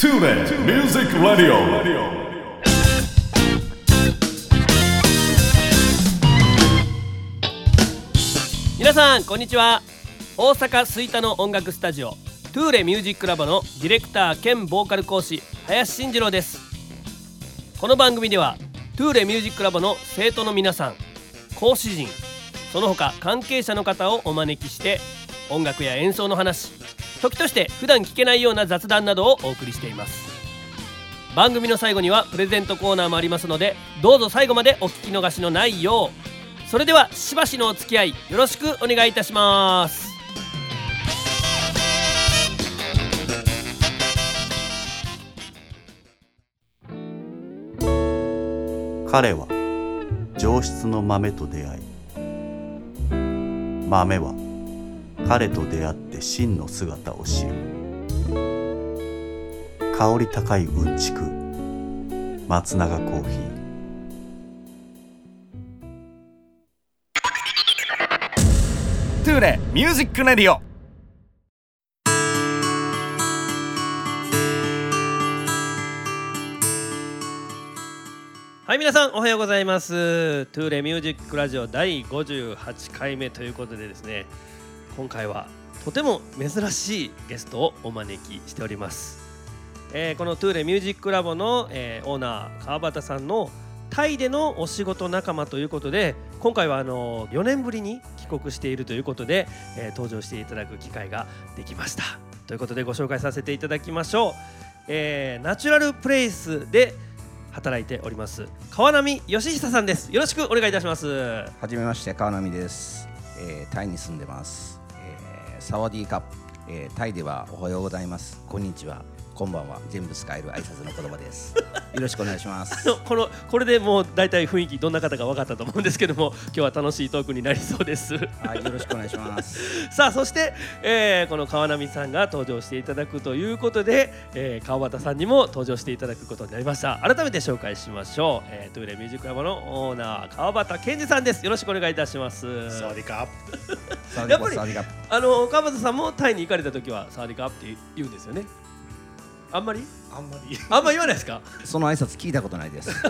TuneIn Music Radio. 皆さんこんにちは大阪吹田の音楽スタジオトゥーレミュージックラボのディレクター兼ボーカル講師林慎次郎ですこの番組ではトゥーレミュージックラボの生徒の皆さん講師陣その他関係者の方をお招きして音楽や演奏の話時として普段聞けないような雑談などをお送りしています。番組の最後にはプレゼントコーナーもありますのでどうぞ最後までお聞き逃しのないよう。それではしばしのお付き合いよろしくお願いいたします。彼は上質の豆と出会い豆は彼と出会って真の姿を知る。香り高いうんちく。松永コーヒー。トゥーレミュージックレディオ。はい皆さんおはようございます。 Tule Music ラジオ第58回目ということでですね今回はとても珍しいゲストをお招きしております、えーこのトゥーレミュージックラボの、えーオーナー川端さんのタイでのお仕事仲間ということで今回はあの4年ぶりに帰国しているということで、えー登場していただく機会ができました。ということでご紹介させていただきましょう、えーナチュラルプレイスで働いております川波義久さんです。よろしくお願いいたします。はめまして川波です、えータイに住んでます、สวัสดีครับ、えータイではおはようございます。こんにちは。こんばんは。全部使える挨拶の言葉です。よろしくお願いします。あのこのこれでもう大体雰囲気どんな方か分かったと思うんですけども今日は楽しいトークになりそうです。はいよろしくお願いします。さあそして、えーこの川南さんが登場していただくということで、えー川端さんにも登場していただくことになりました。改めて紹介しましょう、えー、 Tule Music Lab のオーナー川端健二さんです。よろしくお願いいたします。サワディカサワディーカップ。サワディーカップ。あの川端さんもタイに行かれた時はサワディカって言うんですよね。あんまり？あんまり。あんま言わないですか？その挨拶聞いたことないです。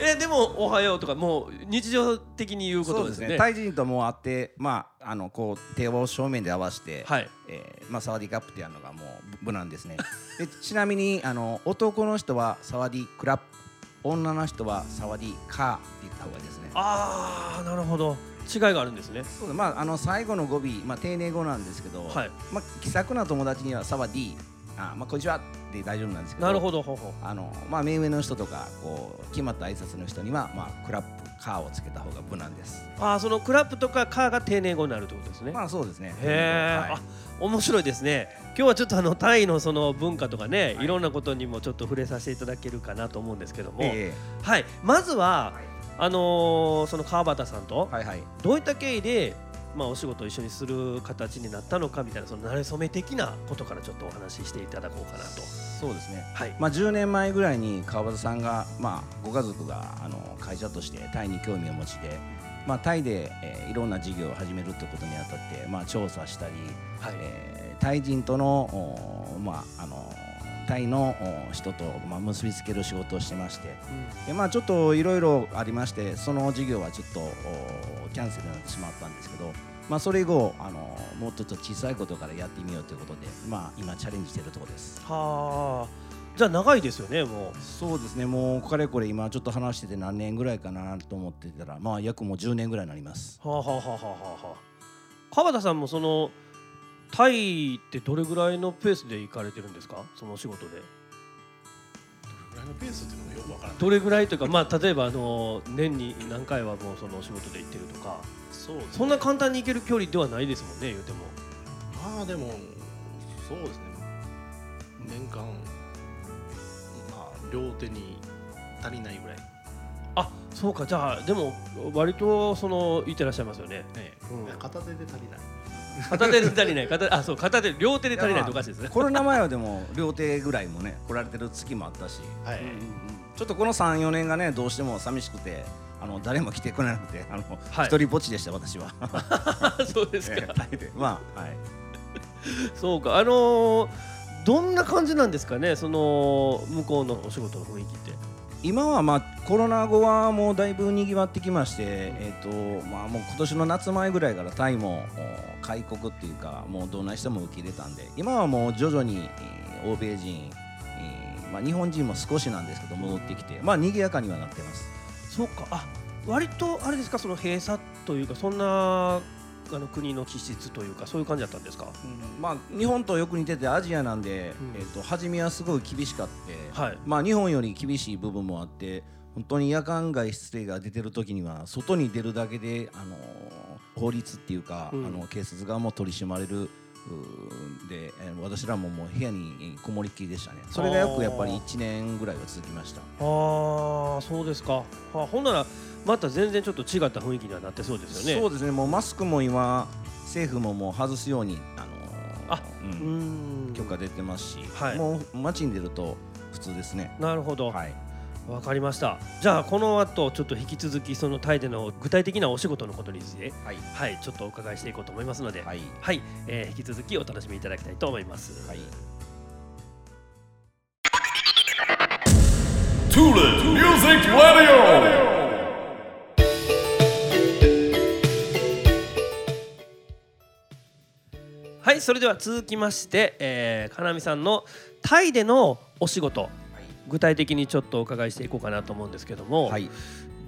えでもおはようとかもう日常的に言うことですよね。タイ人とも会ってまああのこう手を正面で合わせて、はい。えーまあ、サワディーカップっていうのがもう無難ですね。でちなみにあの男の人はサワディクラップ女の人はサワディカーって言った方がいいですね。ああなるほど違いがあるんですね。そうだまああの最後の語尾、まあ、丁寧語なんですけど、はい。まあ、気さくな友達にはサワディあ、まあ、こんにちはで大丈夫なんですけどなるほどほうほう。あの、まあ、目上の人とかこう決まった挨拶の人には、まあ、クラップカーをつけた方が無難です。ああそのクラップとかカーが丁寧語になるってことですね、まあそうですね。へえ、はい。あ面白いですね。今日はちょっとあのタイのその文化とかね、い、ろんなことにもちょっと触れさせていただけるかなと思うんですけども、え。はい。まずは、はいあのーその川端さんとえはいはい。どういった経緯でまあお仕事を一緒にする形になったのかみたいなその馴れ初め的なことからちょっとお話ししていただこうかなと。そうですね。はい。まあ、10年前ぐらいに川端さんが、まあ、ご家族があの会社としてタイに興味を持ちで、まあ、タイで、えーいろんな事業を始めるということにあたって、まあ、調査したり、はい、えータイ人との、おまあ、あのタイのお人と、まあ、結びつける仕事をしてまして。で、まあ、ちょっといろいろありましてその事業はちょっとおキャンセルになってしまったんですけど、まあ、それ以後あのもうちょっと小さいことからやってみようということで、まあ、今チャレンジしているところです。はあ。じゃあ長いですよねもう。そうですね。もうかれこれ今ちょっと話してて何年ぐらいかなと思ってたらまあ約もう10年ぐらいになります。はあはあはあはあはあ川田さんもそのタイってどれぐらいのペースで行かれてるんですか？そのお仕事で。ぐらいのペースっていうのもよくわからない。どれぐらいというかまあ例えばあの年に何回はもうそのお仕事で行ってるとか。そうね。そんな簡単に行ける距離ではないですもんね言うても。まあでもそうですね。年間まあ両手に足りないぐらい、あそうか。じゃあでも割とその行ってらっしゃいますよね。ええ。うん。片手で足りない片手で足りない。片あそう片手両手で足りないとおかしいですね。コロナ前はでも両手ぐらいもね来られてる月もあったし。はい、ちょっとこの34年がねどうしても寂しくてあの誰も来てくれなくてあの、はい。一人ぼっちでした私は。そうですか。ええタイで。まあはい。そうか。あのーどんな感じなんですかねその向こうのお仕事の雰囲気って今はまあコロナ後はもうだいぶにぎわってきまして、えーとまあ、もう今年の夏前ぐらいからタイも開国っていうかもうどんな人も受け入れたんで今はもう徐々に、欧米人、えーまあ、日本人も少しなんですけど戻ってきてまあ賑やかにはなってます。そうか。あ割とあれですか？その閉鎖というかそんなあの国の気質というかそういう感じだったんですか？まあ、日本とよく似ててアジアなんで、うん。えー、と初めはすごい厳しかって、はい。まあ、日本より厳しい部分もあって本当に夜間外出令が出てる時には外に出るだけで、あのー法律っていうか、うん。あの警察側も取り締まれるで、えー私らももう部屋にこもりっきりでしたね。それが約やっぱり1年ぐらいは続きました。ああそうですか。あほんならまた全然ちょっと違った雰囲気にはなってそうですよね。そうですね。もうマスクも今政府ももう外すように、あのーあううん。ん許可出てますし、はい。もう街に出ると普通ですね。なるほど。わ、はい。かりました。じゃあこの後ちょっと引き続きそのタイでの具体的なお仕事のことについてはい。はいちょっとお伺いしていこうと思いますのではい。はい、えー引き続きお楽しみいただきたいと思います。はい。Tule Music Radio はいそれでは続きまして、えー、かなみさんのタイでのお仕事具体的にちょっとお伺いしていこうかなと思うんですけども、はい。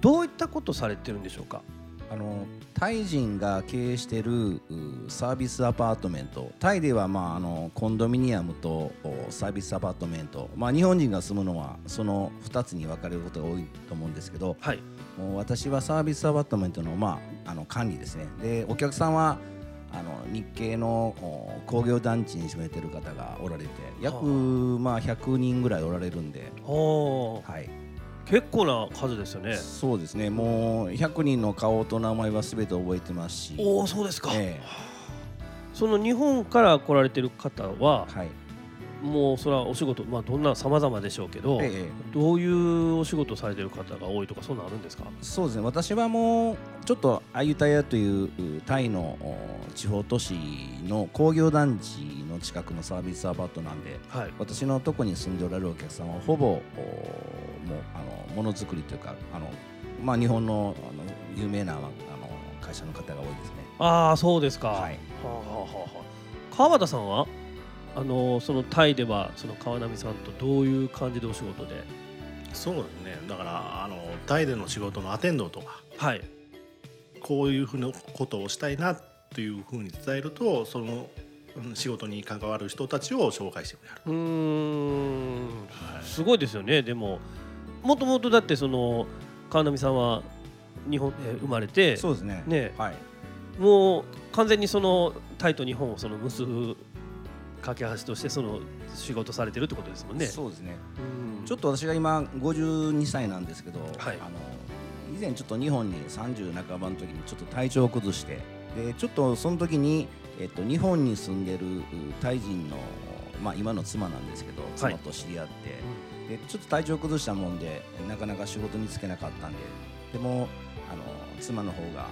どういったことされてるんでしょうか？あのタイ人が経営しているうサービスアパートメント。タイでは、まあ、あのコンドミニアムとおサービスアパートメント、まあ、日本人が住むのはその2つに分かれることが多いと思うんですけどはい。もう私はサービスアパートメントの,、まあ、あの管理ですね。でお客さんはあの日系のお工業団地に住めてる方がおられて約、はあ。まあ、100人ぐらいおられるんで、おはい、結構な数ですよね。そうですね。もう100人の顔と名前は全て覚えてますし。おおそうですか、えその日本から来られてる方はえはいもうそれはお仕事まあどんな様々でしょうけど、ええ。どういうお仕事をされてる方が多いとかそんなのあるんですか？そうですね。私はもうちょっとアユタヤといううタイのお地方都市の工業団地の近くのサービスアパートなんではい。私のとこに住んでおられるお客さんはほぼおもうあのものづくりというかあの、まあ、日本のあの有名なあの会社の方が多いですね。ああそうですか、はい。はあ、はあはあはあ、川端さんは？あのそのタイではその川波さんとどういう感じでお仕事で？そうですね。だからあのタイでの仕事のアテンドとか。はい。こういうふうなことをしたいなというふうに伝えるとそのうん仕事に関わる人たちを紹介してくれる。うーん。すごいですよね。でももともとだってその川波さんは日本で生まれてそうですね。ね。はい。もう完全にそのタイと日本をその結ぶ架け橋としてその仕事されてるってことですもんね。そうですね。うん。ちょっと私が今52歳なんですけど、はい。あの以前ちょっと日本に30半ばの時にちょっと体調を崩してでちょっとその時に、えっと、日本に住んでるうタイ人の、まあ、今の妻なんですけど妻と知り合って、でちょっと体調崩したもんでなかなか仕事に就けなかったんででもあの妻の方が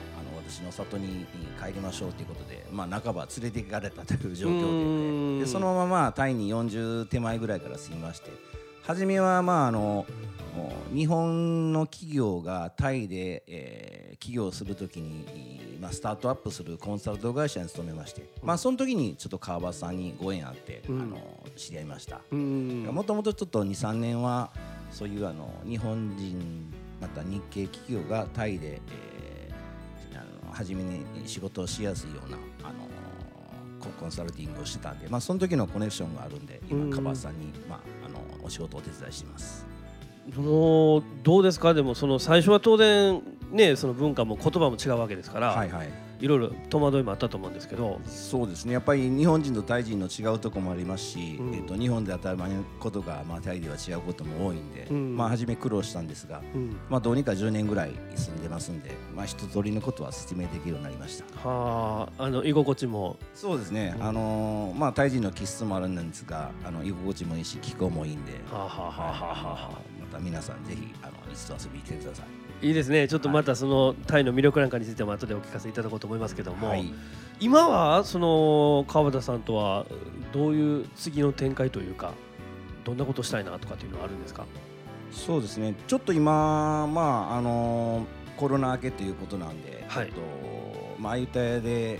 私の里に帰りましょうということで、まあ、半ば連れて行かれたという状況ん。ででそのままタイに40手前ぐらいから住みまして初めはまああの日本の企業がタイで、えー起業するときに、まあ、スタートアップするコンサルト会社に勤めまして、まあ、その時にちょっと川端さんにご縁あって、うん。あの知り合いました。うん。もともとちょっと23年はそういうあの日本人また日系企業がタイで、えー初めに仕事をしやすいようなあのココンサルティングをしてたんで、まあ、その時のコネクションがあるんでうん。今川端さんに、まあ、あのお仕事をお手伝いしています。もうどうですか？でもその最初は当然ねその文化も言葉も違うわけですから、はいはい。いろいろ戸惑いもあったと思うんですけど。そうですね。やっぱり日本人とタイ人の違うところもありますし、うん。えっと日本で当たり前のことが、まあ、タイでは違うことも多いんで、うん。まあ、初め苦労したんですが、うん。まあ、どうにか10年ぐらい住んでますんで、まあ、一通りのことは説明できるようになりました。はああの居心地も。そうですね、うん。あのーまあタイ人の気質もあるんですがあの居心地もいいし気候もいいんで、はあはあはあはあはあ。まあた皆さんぜひあの一度遊びに来てください。いいですね。ちょっとまたそのタイの魅力なんかについても後でお聞かせいただこうと思いますけども、はい、今はその川端さんとはどういう次の展開というかどんなことしたいなとかっていうのはあるんですか？そうですね。ちょっと今まああのコロナ明けということなんで、はい。えっとまああゆた屋で、えー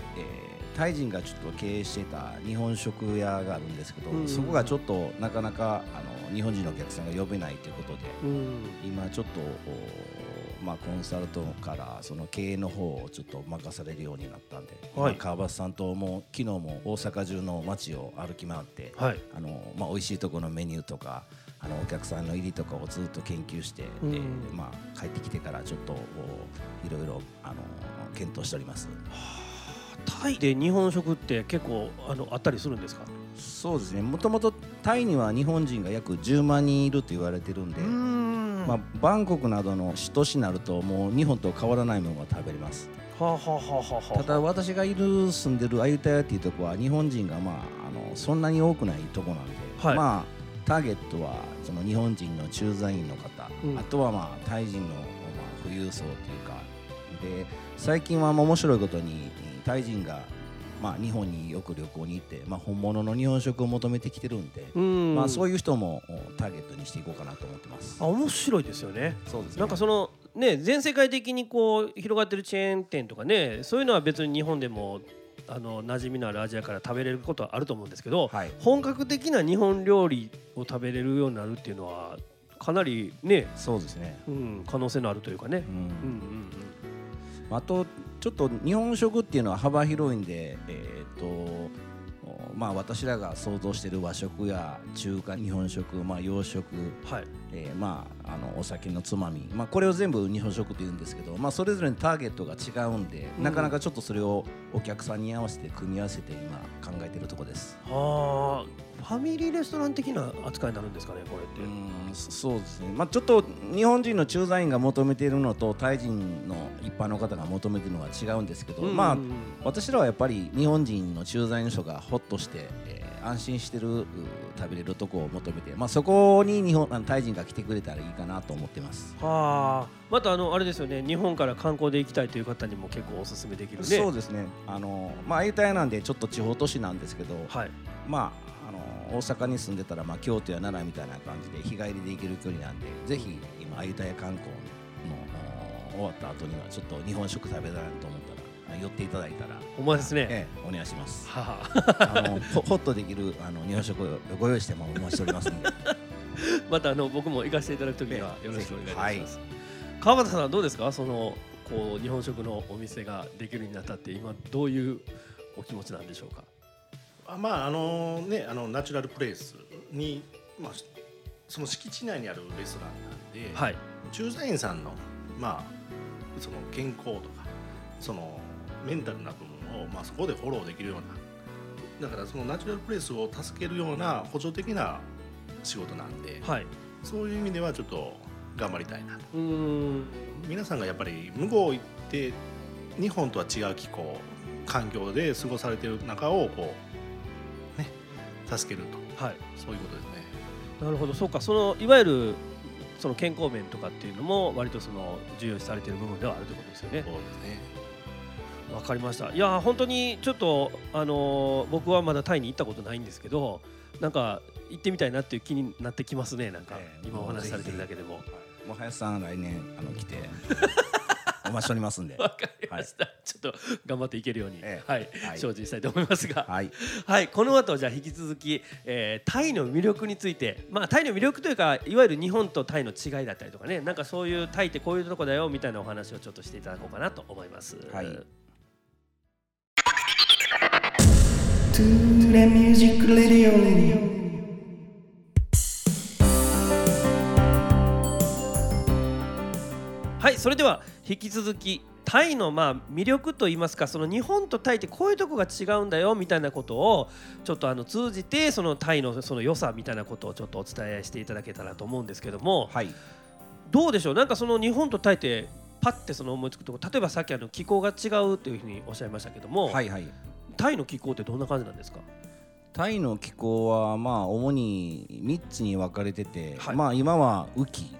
タイ人がちょっと経営してた日本食屋があるんですけど、うん。そこがちょっとなかなかあの日本人のお客さんが呼べないということでうん。今ちょっとおまあコンサルトからその経営の方をちょっと任されるようになったんで、はい。今川端さんとも昨日も大阪中の街を歩き回って、はい。あのまあ美味しいところのメニューとかあのお客さんの入りとかをずっと研究して、うん。えーまあ帰ってきてからちょっとおいろいろあの検討しております。タイで日本食って結構あのあったりするんですか？そうですね。もともとタイには日本人が約10万人いると言われてるんで、んまあバンコクなどの首都市になるともう日本と変わらないものが食べれます。はあ、はあただ私がいる住んでるアユタヤっていうところは日本人がまああのそんなに多くないところなんで、はい。まあターゲットはその日本人の駐在員の方、うん。あとはまあタイ人のまあ富裕層というか。で最近はまあ面白いことにタイ人がまあ日本によく旅行に行って、まあ、本物の日本食を求めてきてるんで、うん。まあ、そういう人もおターゲットにしていこうかなと思ってます。あ。面白いですよね。そうですね。なんかそのね全世界的にこう広がってるチェーン店とかねそういうのは別に日本でもあの馴染みのあるアジアから食べれることはあると思うんですけど、はい。本格的な日本料理を食べれるようになるっていうのはかなりね、そうですね、うん、可能性のあるというかね。う。ん。うんうんあとちょっと日本食っていうのは幅広いんで、えーとおまあ、私らが想像している和食や中華日本食、まあ、洋食、うん、はい。えーまあ、あのお酒のつまみ、まあ、これを全部日本食って言うんですけど、まあ、それぞれのターゲットが違うんで、うんなかなかちょっとそれをお客さんに合わせて組み合わせて今考えているところです。はあ、ファミリーレストラン的な扱いになるんですかね、これって。うんそそうですね、まあ、ちょっと日本人の駐在員が求めているのとタイ人の一般の方が求めているのは違うんですけど、まあうん私らはやっぱり日本人の駐在の人がほっとして、えー安心してるう食べれるとこを求めて、まあ、そこに日本あのタイ人が来てくれたらいいかなと思ってます。はあ、またあのあれですよね、日本から観光で行きたいという方にも結構おすすめできるね。そうですねあの、まあ、あゆたやなんでちょっと地方都市なんですけど、はい。まあ、あの大阪に住んでたら、まあ、京都や奈良みたいな感じで日帰りで行ける距離なんでぜひ今あゆたや観光のお終わった後にはちょっと日本食食べたいなと思寄っていただいたら、ほんまですね。ええ、お願いします。はあ、あのほほっとできるあの日本食をご用意してもお待ちしておりますので。またあの僕も行かせていただくときにはええよろしくお願いします。ぜ川端さんはどうですか、そのこう日本食のお店ができるにあたって今どういうお気持ちなんでしょうか？あまああのねあのナチュラルプレイスに、まあ、その敷地内にあるレストランなんで、はい。駐在員さんのまあその健康とかそのメンタルな部分を、まあ、そこでフォローできるようなだからそのナチュラルプレイスを助けるような補助的な仕事なんで、はい。そういう意味ではちょっと頑張りたいなとうーん。皆さんがやっぱり向こう行って日本とは違う気候環境で過ごされてる中をこうね助けるとはい。そういうことですね。なるほど、そうか、そのいわゆるその健康面とかっていうのも割とその重要視されている部分ではあるということですよねそう。ですね。わかりました。いや本当にちょっとあのー僕はまだタイに行ったことないんですけど、なんか行ってみたいなっていう気になってきますね。なんか、ええ今お話しされてるだけでも。もう林さん来年あの来て お待ちしておりますんで。わかりました。ちょっと頑張っていけるように、えはい、はい精進したいと思いますが、はい。はい、この後じゃあ引き続き、えータイの魅力について、まあタイの魅力というかいわゆる日本とタイの違いだったりとかね、なんかそういうタイってこういうとこだよみたいなお話をちょっとしていただこうかなと思います。はい The music radio はい、それでは引き続きタイのまあ魅力といいますかその日本とタイってこういうとこが違うんだよみたいなことをちょっとあの通じてそのタイのその良さみたいなことをちょっとお伝えしていただけたらと思うんですけどもはい。どうでしょう？なんかその日本とタイってパッてその思いつくとこ例えばさっきあの気候が違うというふうにおっしゃいましたけども、はいはい。タイの気候ってどんな感じなんですか？タイの気候はまあ主に3つに分かれてて、はい。まあ今は雨季。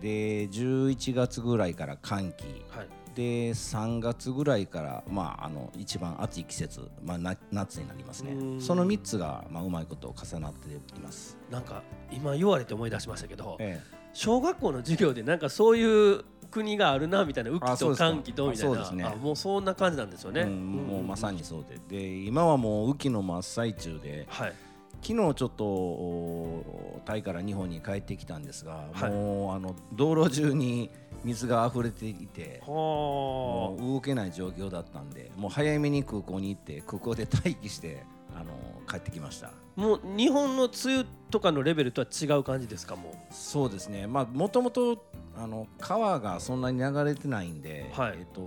で11月ぐらいから寒気はい。で3月ぐらいから、まあ、あの一番暑い季節、まあ、な夏になりますね。うん。その3つが、まあ、うまいこと重なっています、なんか今言われて思い出しましたけどえ。小学校の授業でなんかそういう国があるなみたいな雨季と寒気とみたいな。ね。あもうそんな感じなんですよね、えうん。もうまさにそうで。で今はもう雨季の真っ最中ではい。昨日ちょっとおタイから日本に帰ってきたんですが、はい。もうあの道路中に水が溢れていてはもう動けない状況だったんでもう早めに空港に行って空港で待機してあの帰ってきました。あもう日本の梅雨とかのレベルとは違う感じですかもそうですね。まあもともとあの川がそんなに流れてないんで、はい。えっと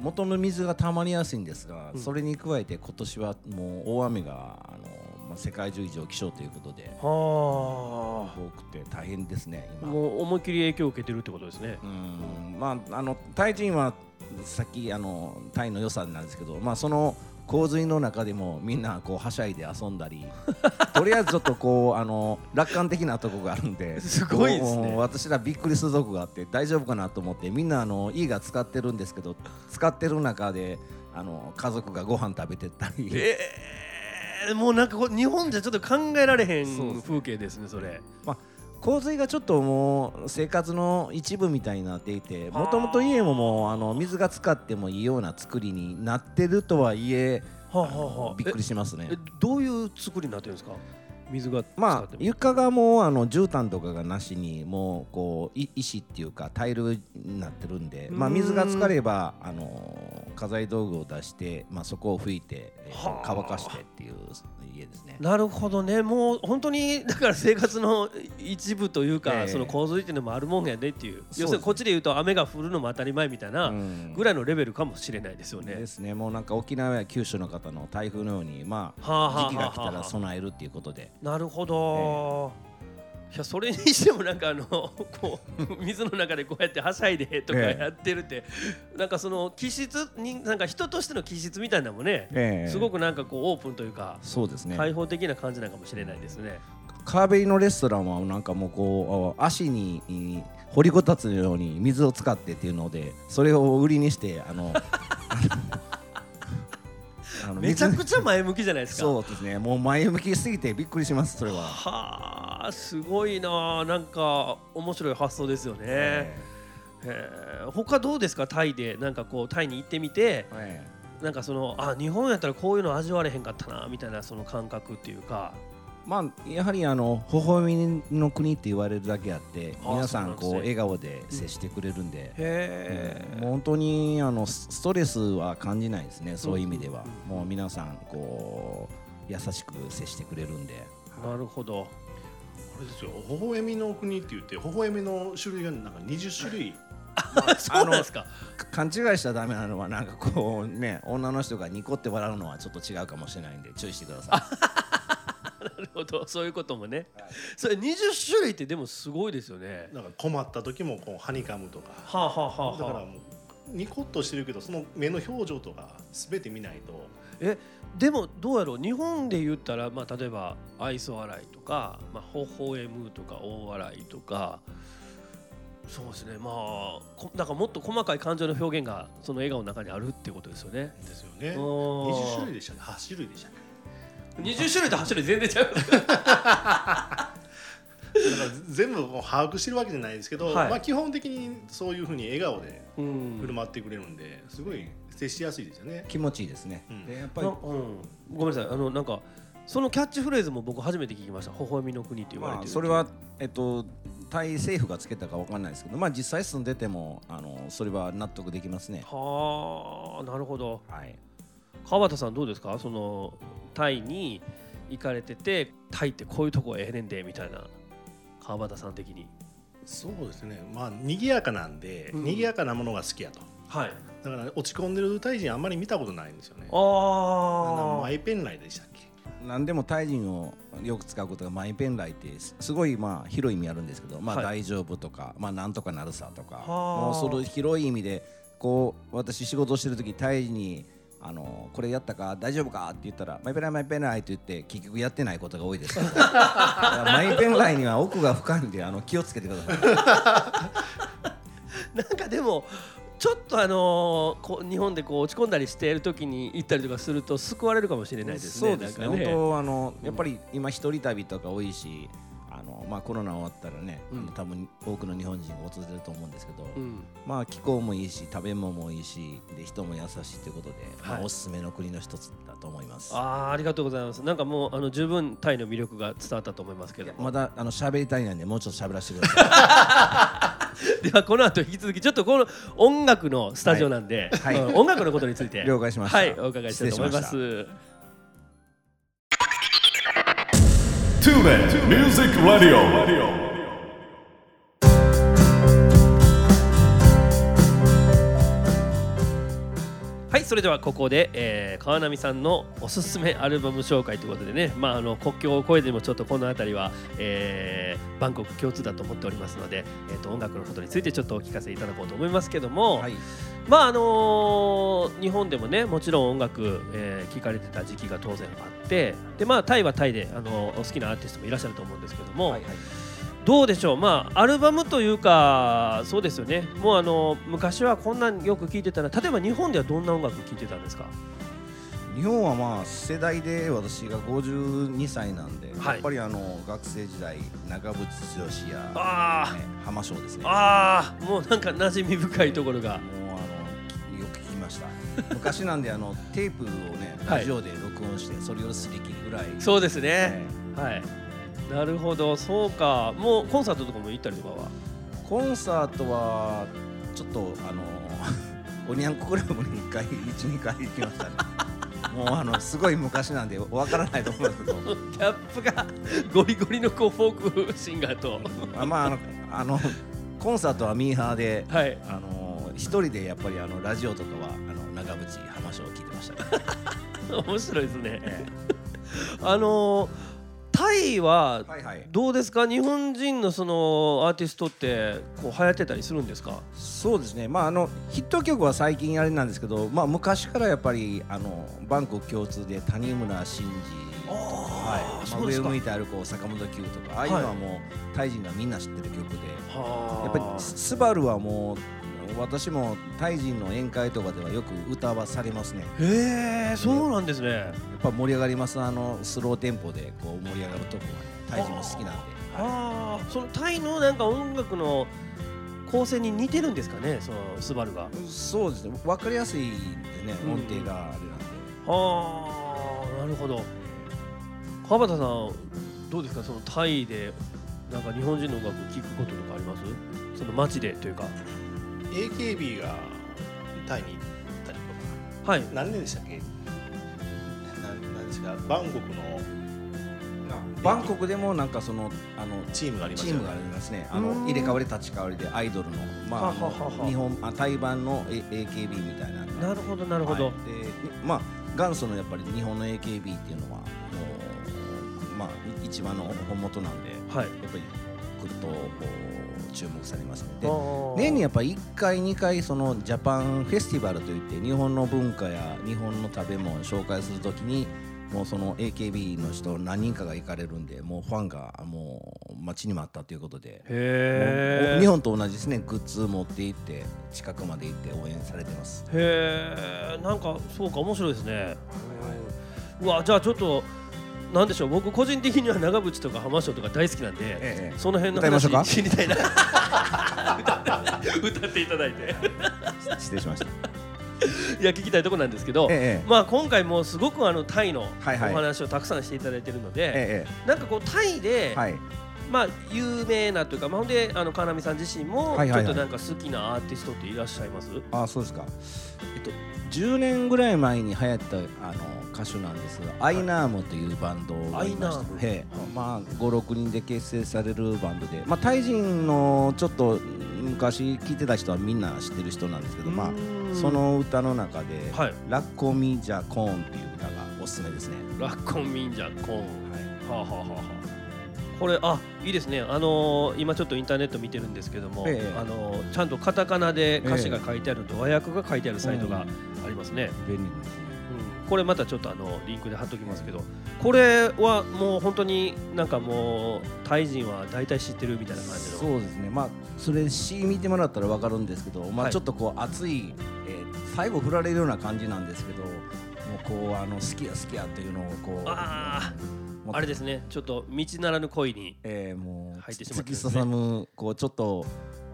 元の水が溜まりやすいんですが、うん。それに加えて今年はもう大雨があの、まあ、世界中異常気象ということで多くて大変ですねあ今。もう思いっきり影響を受けてるってことですね。うん。まああのタイ人はさっきあのタイの良さなんですけど、まあその洪水の中でもみんなこうはしゃいで遊んだり とりあえずちょっとこうあの楽観的なとこがあるんで すごいですね。私らびっくりするとこがあって大丈夫かなと思ってみんなあのいいが使ってるんですけど使ってる中であの家族がご飯食べてったり。えー、もうなんかこう日本じゃちょっと考えられへん風景ですねそれ洪水がちょっともう生活の一部みたいになっていてもともと家ももうあの水が使ってもいいような作りになってるとはいえはあ、あはあ。はびっくりしますね。ええどういう作りになってるんですか？水が使まあ床がもうあの絨毯とかがなしにもうこうい石っていうかタイルになってるんでまあ水が浸かればあの家財道具を出してまあそこを拭いて乾かしてっていう家ですね。なるほどね。もう本当にだから生活の一部というか、ええ。その洪水っていうのもあるもんやでっていう。要するにこっちで言うと雨が降るのも当たり前みたいなうんぐらいのレベルかもしれないですよね。ですね。もうなんか沖縄や九州の方の台風のようにまあ時期が来たら備えるっていうことでなるほど、いやそれにしてもなんかあの こう 水の中でこうやってはしゃいでとかええ。やってるって、なんかその気質になんか人としての気質みたいなのもね、ええ。すごくなんかこうオープンというかそうですね。開放的な感じなのかもしれないですね。川べりのレストランはなんかもうこうあ足に掘りごたつのように水を使ってっていうのでそれを売りにしてあの あのめちゃく水ちゃ前向きじゃないですか。そうですね。もう前向きすぎてびっくりしますそれは。はあすごいなあ。なんか面白い発想ですよね。えへえ。他どうですか？タイでなんかこうタイに行ってみてええ。なんかそのあ日本やったらこういうの味われへんかったなみたいなその感覚っていうかまあやはりあの微笑みの国って言われるだけあってあ皆さんこう笑顔で接してくれるんで。本当にあのスストレスは感じないですね、そういう意味では、うんもう皆さんこう優しく接してくれるんで、なるほど。あれですよ微笑みの国って言って微笑みの種類がなんか20種類。そうなんですか。か勘違いしたらダメなのはなんかこうね女の人がニコって笑うのはちょっと違うかもしれないんで注意してください。なるほどそういうこともね、それ20種類ってでもすごいですよね。なんか困った時もこうハニカムとか。はあはあはあはあ。だからもうニコッとしてるけどその目の表情とか全て見ないと。えでもどうやろう日本で言ったら、まあ、例えば愛想笑いとか、まあ、微笑むとか大笑いとか。そうですねまあこなんかもっと細かい感情の表現がその笑顔の中にあるってことですよね。ですよね。おー20種類でしたね。8種類でしたね20種類と8種類全然違う。だから全部把握してるわけじゃないですけど、はいまあ基本的にそういうふうに笑顔でうん振る舞ってくれるんですごい接しやすいですよね。気持ちいいですね。うんでやっぱりなうん、ごめんなさいあのなんかそのキャッチフレーズも僕初めて聞きました「微笑みの国」って言われてる、まあそれはえっとタイ政府がつけたかわかんないですけど、まあ実際住んでてもあのそれは納得できますね。はあなるほどはい。川端さんどうですか？そのタイに行かれててタイってこういうとこええねんでみたいな川端さん的にそうですね。まあ賑やかなんで、うん賑やかなものが好きやと。はいだから落ち込んでるタイ人あんまり見たことないんですよね。あマイペンライでしたっけ？何でもタイ人をよく使うことがマイペンライってすすごいまあ広い意味あるんですけど、まあはい大丈夫とか、まあなんとかなるさとか、はあもうその広い意味でこう私仕事してる時タイにあのこれやったか大丈夫かって言ったらマイペンライマイペンライって言って結局やってないことが多いです。マイペンライには奥が深いんであの気をつけてください。なんかでもちょっとあのーこう日本でこう落ち込んだりしている時に行ったりとかすると救われるかもしれないですね。そうですね。なんか本当あのやっぱり今一人旅とか多いしまあコロナ終わったらね、うん多分多くの日本人が訪れると思うんですけど、うんまあ気候もいいし食べ物もいいしで人も優しいということで、まあはいおすすめの国の一つだと思います。あーありがとうございます。なんかもうあの十分タイの魅力が伝わったと思いますけども。まだあの喋りたいなんでもうちょっと喋らせてください。ではこの後引き続きちょっとこの音楽のスタジオなんで、はいはいうん音楽のことについて了解しましたはいお伺いしたいと思いま。失トゥーはいそれではここで、えー川波さんのおすすめアルバム紹介ということでね、まあ、あの国境を越えてもちょっとこの辺りは、えーバンコク共通だと思っておりますので、えー、と音楽のことについてちょっとお聞かせいただこうと思いますけども、はい。まああの日本でもねもちろん音楽、えー聴かれてた時期が当然あってでまあタイはタイで、あのお好きなアーティストもいらっしゃると思うんですけども、はいはいどうでしょう。まあアルバムというかそうですよね。もうあの昔はこんなんよく聴いてたら例えば日本ではどんな音楽聴いてたんですか？日本はまあ世代で私が52歳なんで、はい。やっぱりあの学生時代長渕剛や、あー。ね、浜翔ですね。ああもうなんか馴染み深いところが。もうあのよく聞きました。昔なんであのテープをねはい。ラジオで録音してそれを擦り切るぐらい。そうですね。ね。はいなるほどそうかもうコンサートとかも行ったりとかは？コンサートはちょっとあの おにゃんこクラブに1回12回行きましたね。もうあのすごい昔なんでわからないと思うんですけど。ギャップがゴリゴリのこうフォークシンガーとあまああのあのコンサートはミーハーで。はいあの一人でやっぱりあのラジオとかはあの長渕浜翔を聞いてました、ね。面白いですねあのタイははいはい。どうですか？日本人のそのアーティストってこう流行ってたりするんですか？そうですね。まああのヒット曲は最近あれなんですけど、まあ昔からやっぱりあのバンコク共通で谷村新司とか、はい。まあ、上を向いて歩こう坂本九とか、ああいうのはもうタイ人がみんな知ってる曲で、はやっぱりススバルはもう私もタイ人の宴会とかではよく歌わされますね。へえそうなんですね。やっぱ盛り上がりますあのスローテンポでこう盛り上がるとこは、ね、タイ人も好きなんで。ああそのタイのなんか音楽の構成に似てるんですかねそのスバルが。そうですね。分かりやすいんでね、うん。音程があれなんで。はあなるほど。川端さんどうですか？そのタイでなんか日本人の音楽聴くこととかあります？その街でというか AKB がタイに行ったりとか。はい。何年でしたっけ？ななんですか？バンコクの。バンコクでもなんかそのあのチームがありますよね。チームがありますね。あのうん。入れ替わり立ち替わりでアイドルのまあはははは。日本あタイ版の A- AKB みたいな。なるほどなるほど、はい。でまあ元祖のやっぱり日本の AKB っていうのはもうまあい一番の本元なんではい。やっぱり来るとこう注目されますねで年にやっぱり1回2回そのジャパンフェスティバルといって日本の文化や日本の食べ物を紹介するときにもうその AKB の人何人かが行かれるんでもうファンがもう待ちに待ったということで日本と同じですね。グッズ持って行って近くまで行って応援されてます。へえなんかそうか面白いですね。うわじゃあちょっとなんでしょう僕個人的には長渕とか浜翔とか大好きなんで、ええその辺の話知りたいな。歌っていただいて。失礼しました。いや聞きたいところなんですけど、ええまあ今回もすごくあのタイのおはいはい。話をたくさんしていただいてるので、えなんかこうタイで、えはい。まあ有名なというか、まあ、ほんであの川波さん自身もはいはいはい。ちょっとなんか好きなアーティストっていらっしゃいます、あそうですか。えっと10年ぐらい前に流行ったあの歌手なんですが、アイナームというバンドがいましまあ56人で結成されるバンドで、まあタイ人のちょっと昔聴いてた人はみんな知ってる人なんですけど、まあその歌の中で、はい。ラッコミジャコーンという歌がおすすめですね。ラッコンミンジャコーン。はい。はあ、はあはこれあいいですね。あのー今ちょっとインターネット見てるんですけども、ええ。あのーちゃんとカタカナで歌詞が書いてあると、和訳が書いてあるサイトがありますね、便利。ですね。これまたちょっとあのリンクで貼っときますけどこれはもう本当になんかもうタイ人は大体知ってるみたいな感じの。そうですね。まあそれ詩見てもらったら分かるんですけど、まあ、はいちょっとこう熱い、えー最後振られるような感じなんですけどもうこうあの好きや好きやっていうのをこうあもうあれですね。ちょっと道ならぬ恋にえーもう入ってしまって突きるんですね。刺さむこうちょっと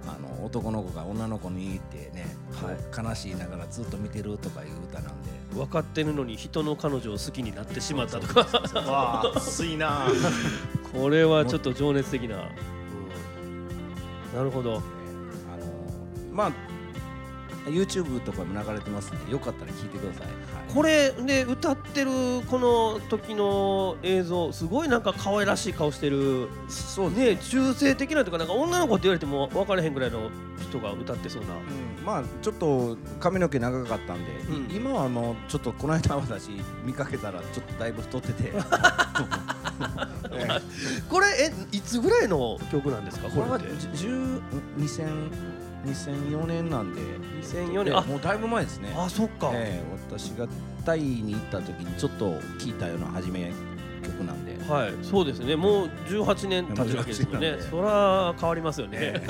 あの男の子が女の子にってね、はい。悲しいながらずっと見てるとかいう歌なんで。分かってるのに人の彼女を好きになってしまったとか。わあ熱いな。これはちょっと情熱的な、うん。なるほど。あのまあ YouTube とかも流れてますんでよかったら聞いてくださいこれで歌ってるこの時の映像すごいなんか可愛らしい顔してるそうね。中性的なというかなんか女の子って言われても分からへんぐらいの人が歌ってそうな。うん。まあちょっと髪の毛長かったんで、うん。今はもうちょっとこの間私見かけたらちょっとだいぶ太ってて。え これえいつぐらいの曲なんですかえこれはこれって10 2000 2004年なんで。2004年もうだいぶ前ですね。あそっか、ええ私がタイに行った時にちょっと聞いたような初め曲なんで、はいそうですね。もう18年経つわけですよね。もう18なんで。そら変わりますよね、え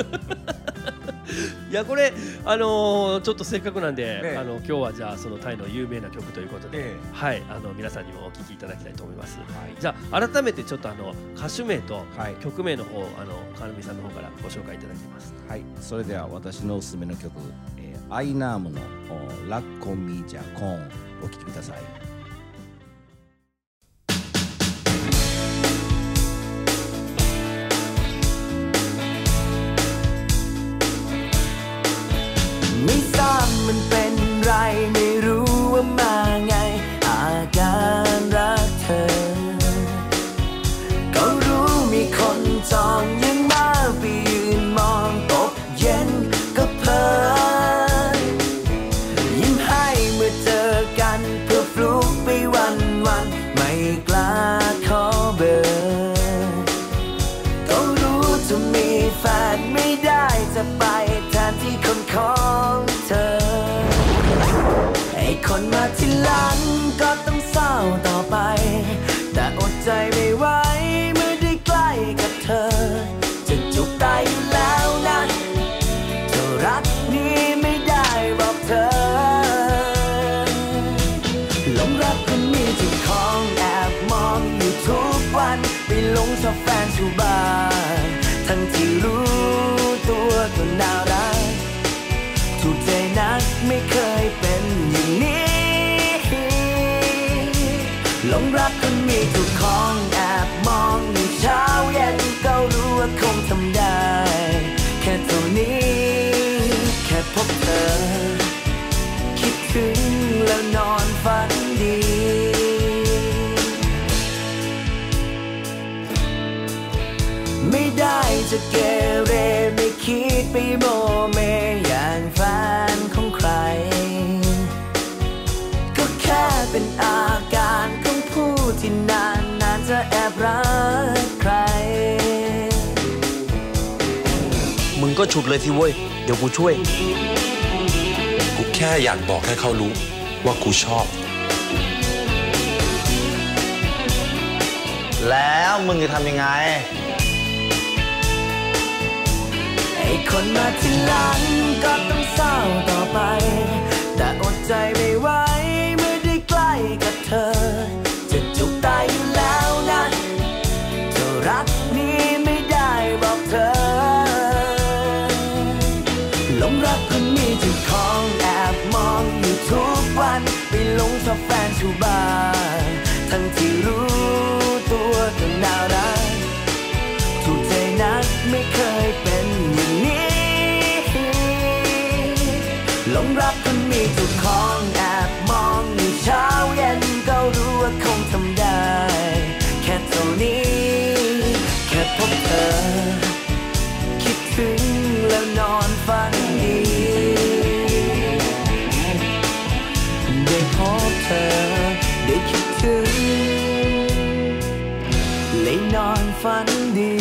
いやこれあのーちょっとせっかくなんで、ええ。あの今日はじゃあそのタイの有名な曲ということで、ええ。はいあの皆さんにもお聴きいただきたいと思います。はい。じゃあ改めてちょっとあの歌手名とはい。曲名の方あの川波さんの方からご紹介いただきます。はい、それでは私のおすすめの曲、えーアイナームのおラッコンミージャコーンお聴きください。 ไม่ทราบมันเป็นไรไม่รู้ว่ามาไงอา เป็นอาการของผู้ที่นานนานๆจะแอบรักใคร มึงก็ฉุดเลยสิเว้ย เดี๋ยวกูช่วย กูแค่อยากบอกให้เขารู้ว่ากูชอบ แล้วมึงจะทำยังไง ไอ้คนมาที่หลังก็ต้องเศร้าต่อไป แต่อดใจไม่ไหวเมื่อได้ใกล้กับเธอ จะจุกตายอยู่แล้วนะเธอรักนี้ไม่ได้บอกเธอหลงรักคนมีเจ้าของแอบมองอยู่ทุกวันไปหลงชอบแฟนชูบ้านทั้งที่รู้ตัวก็น่ารักถูกใจนักไม่เคยเป็น นอนฝันดี ได้พบเธอ ได้คิดถึง เลยนอนฝันดี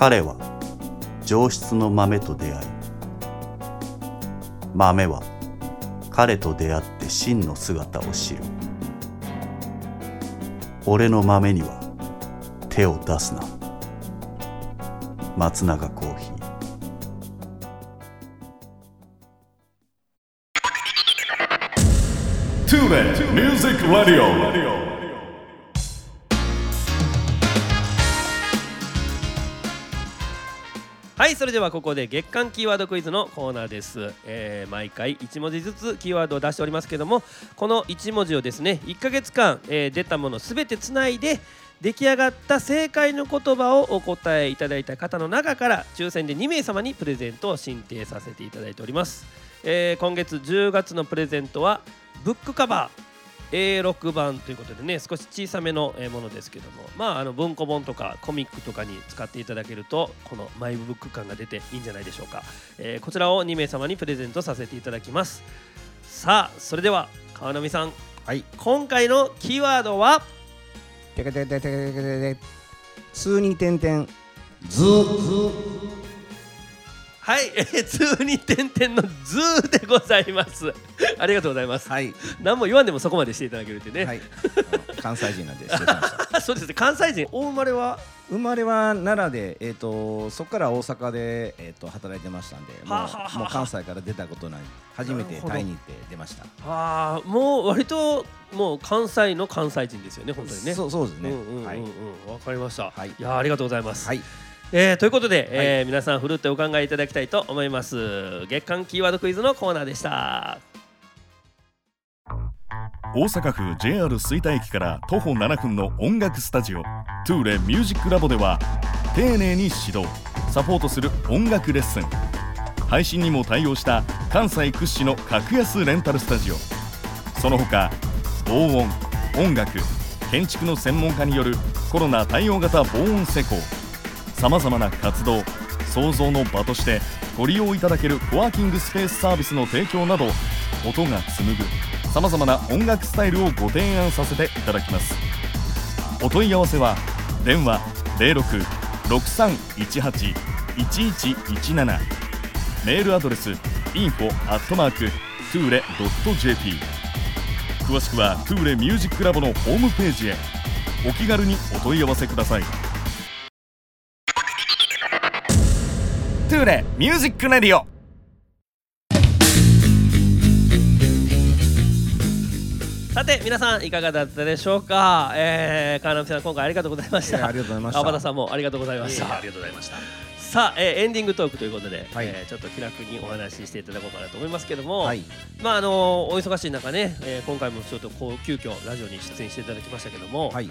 彼は 上質の豆と出会い豆は彼と出会って真の姿を知る 俺の豆には手を出すな。松永コーヒー。トゥーレミュージックラディオはいそれではここで月間キーワードクイズのコーナーです、えー毎回1文字ずつキーワードを出しておりますけどもこの1文字をですね1ヶ月間、えー出たものすべてつないで出来上がった正解の言葉をお答えいただいた方の中から抽選で2名様にプレゼントを申請させていただいております、えー今月10月のプレゼントはブックカバー。A6 版ということでね少し小さめのえーものですけども。まああの文庫本とかコミックとかに使っていただけるとこのマイブック感が出ていいんじゃないでしょうか、えーこちらを2名様にプレゼントさせていただきます。さあそれでは川波さん。はい。今回のキーワードは？てけてけてけてけてけ数に点々ずはい、えー、通に点々のズーでございます。ありがとうございます。はい。何も言わんでもそこまでしていただけるってね、はい。関西人なんで そうですね関西人お生まれは？生まれは奈良で、えー、とそこから大阪で、えー、と働いてましたんでもうもう関西から出たことない。初めてタイに行って出ました。ああもう割ともう関西の関西人ですよね本当にね。そうそうですね、うんうんうんうん。はい、わかりました。はい。いやありがとうございます。はい、えーということで、えー皆さんふるってお考えいただきたいと思います。月間キーワードクイズのコーナーでした。大阪府 JR 吹田駅から徒歩7分の音楽スタジオトゥーレミュージックラボでは丁寧に指導サポートする音楽レッスン配信にも対応した関西屈指の格安レンタルスタジオその他防音音楽建築の専門家によるコロナ対応型防音施工さまざまな活動創造の場としてご利用いただけるコワーキングスペースサービスの提供など音が紡ぐさまざまな音楽スタイルをご提案させていただきます。お問い合わせは電話0663181117メールアドレス info アットマークトゥーレ .jp 詳しくは Tule Music Lab のホームページへ。お気軽にお問い合わせください。 Tule Music Radioさて皆さんいかがだったでしょうか？えー、川波さん今回ありがとうございました。ありがとうございました川端さんもありがとうございました。ありがとうございましたさあ、えーエンディングトークということで、はいえーちょっと気楽にお話ししていただこうかなと思いますけども、はいまああのお忙しい中ね、えー今回もちょっとこう急遽ラジオに出演していただきましたけども、はい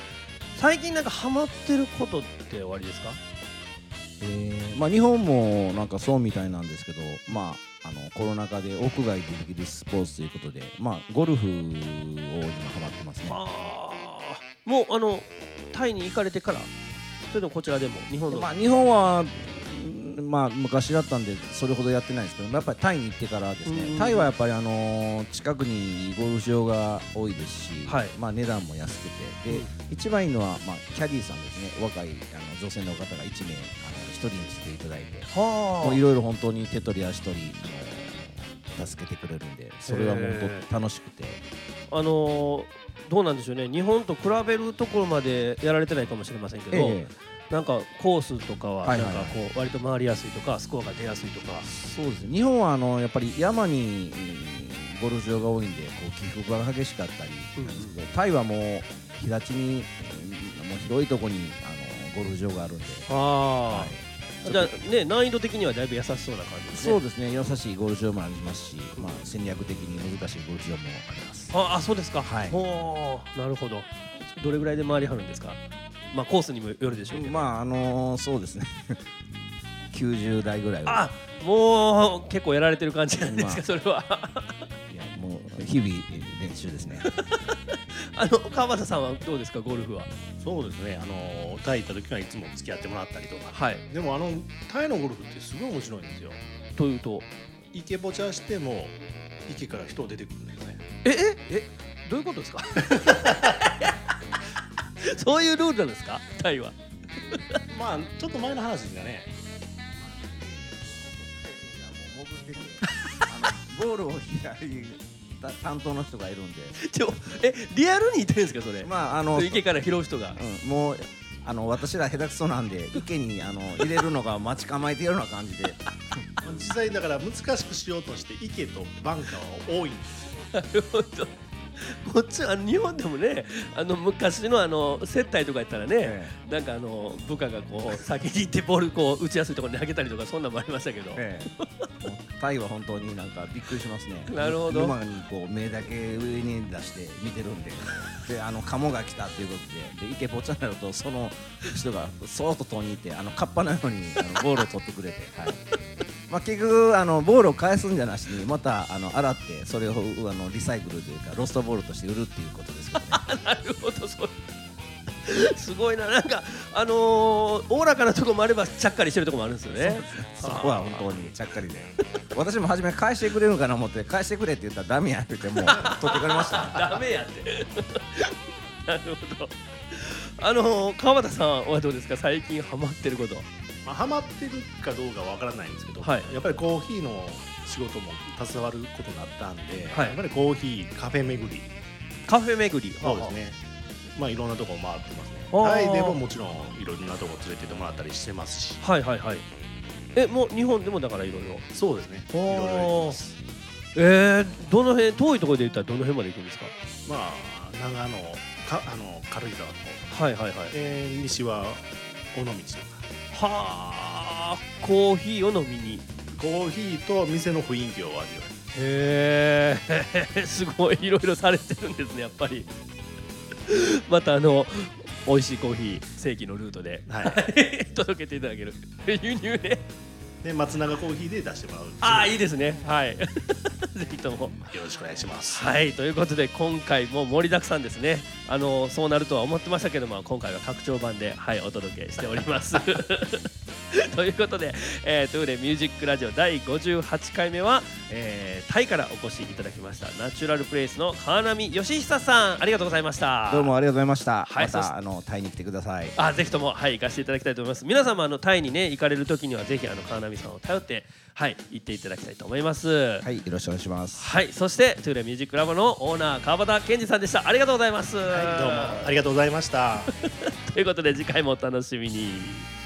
最近なんかハマってることって終わりですか？えーまあ、日本もなんかそうみたいなんですけど、まあ、あのコロナ禍で屋外でできるスポーツということで、まあ、ゴルフを今ハマってますね。もうあのタイに行かれてから、それともこちらでも日本の、まあ、日本は、うんまあ、昔だったんでそれほどやってないですけどやっぱりタイに行ってからですうん。ねタイはやっぱり、あのー近くにゴルフ場が多いですし、はい。まあ、値段も安くて。で、うん。一番いいのは、まあ、キャディーさんですね。若いあの女性の方が1名あの1人にしていただいてはもういろいろ本当に手取り足取り助けてくれるんでそれはもう本当楽しくて。あのーどうなんでしょうね、日本と比べるところまでやられてないかもしれませんけど、えなんかコースとかははないんかこう割と回りやすいとかスコアが出やすいとか、そうですね。日本はあのやっぱり山にうんゴルフ場が多いんでこう起伏が激しかったりなんですけど、タイはもう日立にうんもう広いとこにあのゴルフ場があるんで、あはい。あ、じゃあね難易度的にはだいぶ優しそうな感じですね。そうですね優しいゴルフ場もありますし、まあ、戦略的に難しいゴルフ場もあります。ああそうですか。はいほうなるほど。どれぐらいで回りはるんですか？まあコースにもよるでしょうけど。まああのそうですね 90代ぐらいはあもう結構やられてる感じなんですか、まあそれは。いやもう日々練習ですね。あの川端さんはどうですか？ゴルフは。そうですね。あのタイ行った時はいつも付き合ってもらったりとか、はい、でもあのタイのゴルフってすごい面白いんですよ。というと？池ぼちゃしても池から人出てくるんですね。えええどういうことですか？そういうルールなんですか？タイは。まあちょっと前の話ですがね。ボールを左担当の人がいるんで。ちょえリアルにいてるんですかそれ、まああの池から拾う人が、うん、もうあの私ら下手くそなんで池にあの入れるのが待ち構えてるような感じで。実際だから難しくしようとして池とバンカーは多いんですよ。なるほど こっちあの日本でもねあの昔のあの接待とかやったらね、えなんかあの部下がこう先に行ってボールこう打ちやすいところに投げたりとかそんなんもありましたけど、ええ。タイは本当になんかびっくりしますね。なるほど。沼にこう目だけ上に出して見てるんで。であのカモが来たっていうことで。で池ぽっちゃになるとその人がそーっと遠にいてあのカッパのようにあのボールを取ってくれて、はいまあ、結局あのボールを返すんじゃなしにまたあの洗ってそれをあのリサイクルというかロストボールとして売るっていうことですけどね。なるほどそうすごいな。なんかあのーおおらかなとこもあればちゃっかりしてるとこもあるんですよね。そこは本当にちゃっかりで。私も初め返してくれるかな思って返してくれって言ったらダメや言ってもう取ってくれました。ダメやって。なるほど。あのー川端さんはどうですか？最近ハマってることまあ、ハマってるかどうかわからないんですけど、はい。やっぱりコーヒーの仕事も携わることになったんで、はい。やっぱりコーヒーカフェ巡り。カフェ巡り。そうですね。まあいろんなとこ回ってますね。タイでももちろんいろんなとこ連れてってもらったりしてますし。はいはいはい。えもう日本でもだからいろいろ。そうですね。いろいろやってます。えー、どの辺遠いところで言ったらどの辺まで行くんですか？まあ長野かあの軽井沢の方。はいはいはい。えー西は尾道とかはあコーヒーを飲みに。コーヒーと店の雰囲気を味わへえ すごいいろいろされてるんですねやっぱり。またあの美味しいコーヒー正規のルートで。い、はい、届けていただける。輸入ねで松永コーヒーで出してもらうああいいですね。はい。ぜひとも。よろしくお願いします。はい。ということで今回も盛りだくさんですね。あのそうなるとは思ってましたけども今回は拡張版ではいお届けしております。ということで、えー、トゥーレミュージックラジオ第58回目は、えータイからお越しいただきましたナチュラルプレイスの川波義久さんありがとうございました。どうもありがとうございました、まはいそして。たあのタイに来てください。あぜひともはい行かせていただきたいと思います。皆様あのタイにね行かれる時にはぜひあの川波さんを頼ってはい行っていただきたいと思いますはいよろしくお願いしますはい、そしてトゥーレミュージックラボのオーナー川端健二さんでした。ありがとうございます。はいどうもありがとうございました ということで次回もお楽しみに。